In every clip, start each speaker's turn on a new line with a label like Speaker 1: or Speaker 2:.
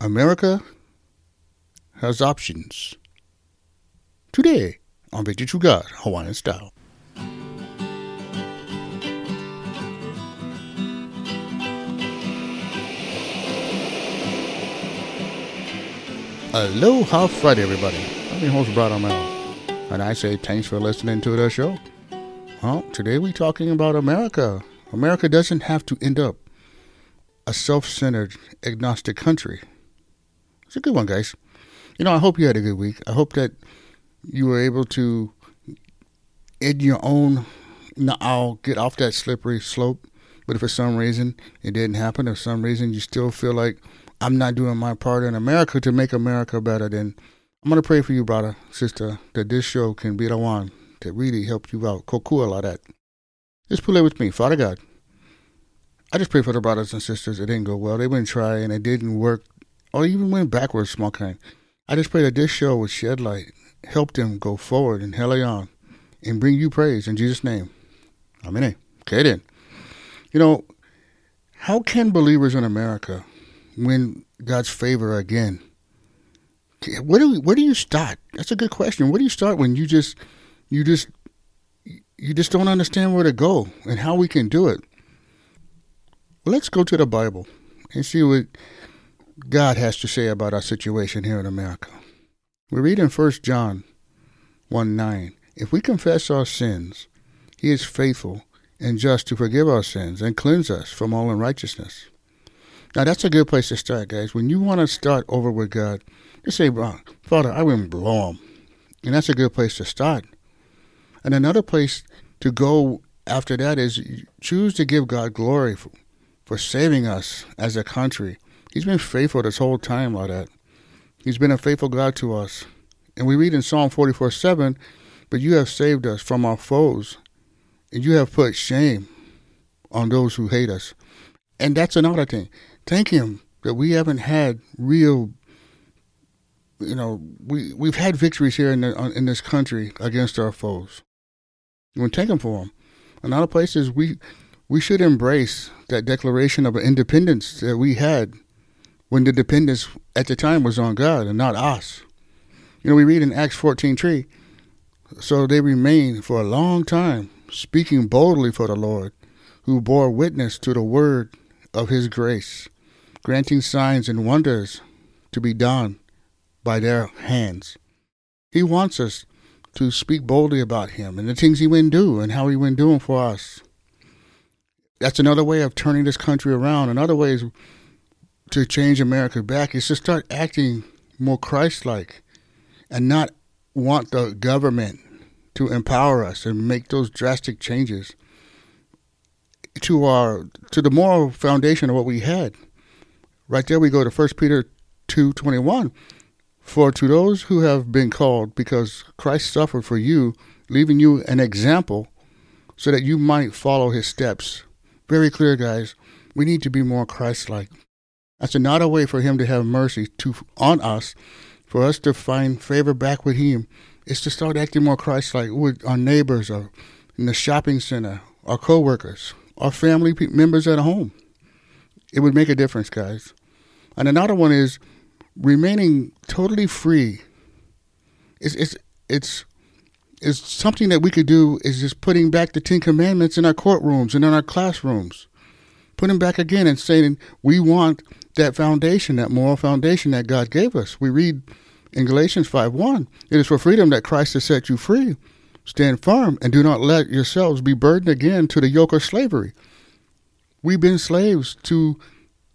Speaker 1: America has options. Today on Victory True God, Hawaiian style. Aloha Friday, everybody. I'm your host, Brad Mel, and I say thanks for listening to the show. Well, today we're talking about America. America doesn't have to end up a self-centered, agnostic country. It's a good one, guys. You know, I hope you had a good week. I hope that you were able to, in your own, now get off that slippery slope. But if for some reason it didn't happen, or some reason you still feel like I'm not doing my part in America to make America better, then I'm gonna pray for you, brother, sister, that this show can be the one that really help you out. Kokua like that. Just pull it with me, Father God. I just pray for the brothers and sisters. It didn't go well. They went try and it didn't work, Oh, or even went backwards, small kind. I just pray that this show would shed light, help them go forward and hell on, and bring you praise in Jesus' name. Amen. Okay then. You know, how can believers in America win God's favor again? Where do we, where do you start? That's a good question. Where do you start when you just you just you just don't understand where to go and how we can do it? Well, let's go to the Bible and see what God has to say about our situation here in America. We read in 1 John 1 9, if we confess our sins, he is faithful and just to forgive our sins and cleanse us from all unrighteousness. Now, that's a good place to start, guys. When you want to start over with God, just say, Father, I will blow him. And that's a good place to start. And another place to go after that is choose to give God glory for, for saving us as a country. He's been faithful this whole time like that. He's been a faithful God to us. And we read in Psalm 44 7, But you have saved us from our foes, and you have put shame on those who hate us. And that's another thing. Thank Him that we haven't had real, you know, we, we've had victories here in, the, uh, in this country against our foes. We thank Him for them. In other places, we, we should embrace that declaration of independence that we had when the dependence at the time was on God and not us. You know, we read in Acts 14 3, so they remained for a long time, speaking boldly for the Lord, who bore witness to the word of his grace, granting signs and wonders to be done by their hands. He wants us to speak boldly about him and the things he went do and how he went doing for us. That's another way of turning this country around. Another way is to change America back is to start acting more Christ like and not want the government to empower us and make those drastic changes to our to the moral foundation of what we had. Right there we go to First Peter two twenty one. For to those who have been called, because Christ suffered for you, leaving you an example so that you might follow his steps. Very clear, guys. We need to be more Christ like. That's another way for him to have mercy to on us, for us to find favor back with him, is to start acting more Christ like with our neighbors or in the shopping center, our coworkers, our family members at home. It would make a difference, guys. And another one is remaining totally free. It's it's it's it's something that we could do is just putting back the Ten Commandments in our courtrooms and in our classrooms. Putting back again and saying we want that foundation, that moral foundation that God gave us. We read in Galatians 5 1, it is for freedom that Christ has set you free. Stand firm and do not let yourselves be burdened again to the yoke of slavery. We've been slaves to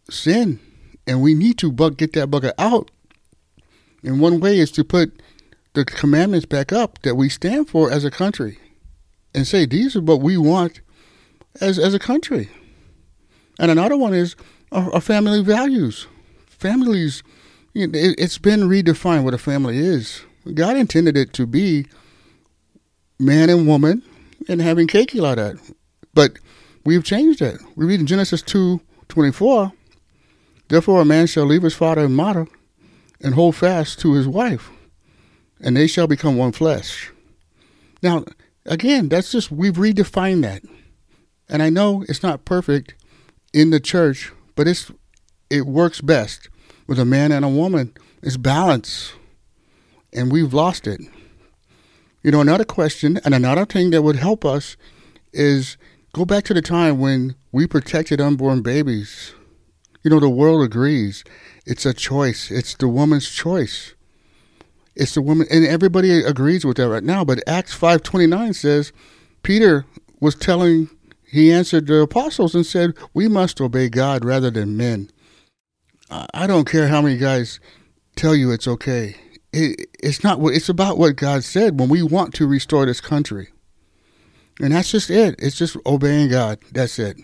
Speaker 1: sin, and we need to get that bucket out. And one way is to put the commandments back up that we stand for as a country and say, these are what we want as, as a country. And another one is our, our family values. Families, you know, it, it's been redefined what a family is. God intended it to be man and woman and having keiki like that. But we've changed that. We read in Genesis 2 24, Therefore a man shall leave his father and mother and hold fast to his wife, and they shall become one flesh. Now, again, that's just, we've redefined that. And I know it's not perfect in the church, but it's it works best with a man and a woman It's balance. And we've lost it. You know, another question and another thing that would help us is go back to the time when we protected unborn babies. You know, the world agrees. It's a choice. It's the woman's choice. It's the woman, and everybody agrees with that right now. But Acts five twenty nine says Peter was telling. He answered the apostles and said, "We must obey God rather than men." I don't care how many guys tell you it's okay. It, it's not. It's about what God said. When we want to restore this country, and that's just it. It's just obeying God. That's it.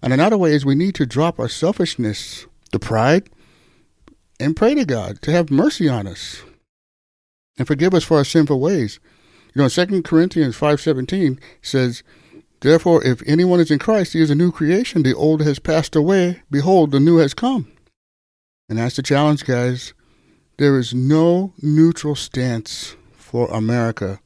Speaker 1: And another way is we need to drop our selfishness, the pride, and pray to God to have mercy on us and forgive us for our sinful ways. You know, 2 Corinthians 5.17 says, Therefore, if anyone is in Christ, he is a new creation. The old has passed away. Behold, the new has come. And that's the challenge, guys. There is no neutral stance for America.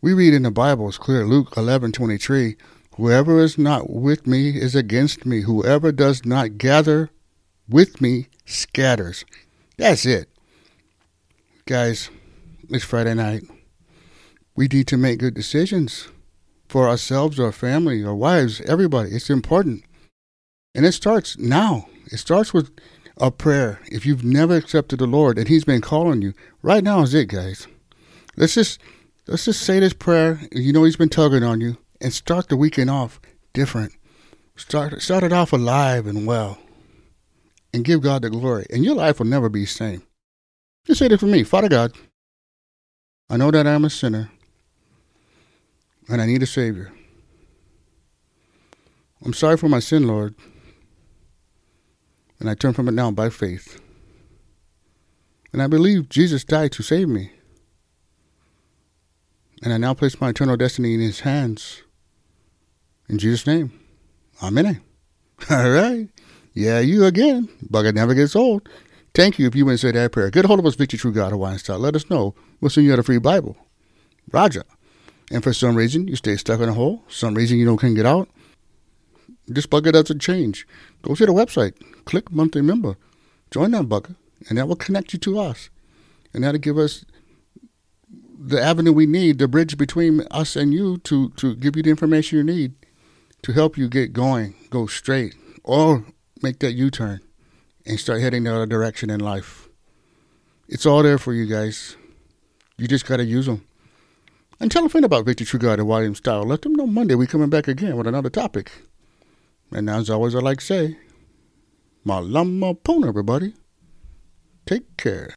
Speaker 1: We read in the Bible, it's clear, Luke 11.23, Whoever is not with me is against me. Whoever does not gather with me scatters. That's it. Guys, it's Friday night. We need to make good decisions for ourselves, our family, our wives, everybody. It's important. And it starts now. It starts with a prayer. If you've never accepted the Lord and He's been calling you, right now is it, guys. Let's just let's just say this prayer. You know He's been tugging on you and start the weekend off different. Start start it off alive and well, and give God the glory, and your life will never be the same. Just say it for me, Father God. I know that I'm a sinner, and I need a Savior. I'm sorry for my sin, Lord, and I turn from it now by faith. And I believe Jesus died to save me. And I now place my eternal destiny in His hands. In Jesus' name. Amen. All right. Yeah, you again. Bugger never gets old. Thank you if you and said that prayer. Get a hold of us, Victory True God Hawaiian Style. Let us know. We'll send you out a free Bible. Roger. And for some reason, you stay stuck in a hole. Some reason you don't can get out. This bugger doesn't change. Go to the website. Click monthly member. Join that bugger. And that will connect you to us. And that'll give us the avenue we need, the bridge between us and you to, to give you the information you need to help you get going, go straight, or make that U turn and start heading the other direction in life. It's all there for you guys. You just got to use them. And tell a friend about Victory True God Hawaiian Style. Let them know Monday we coming back again with another topic. And as always, I like to say, Malama Pono, everybody. Take care.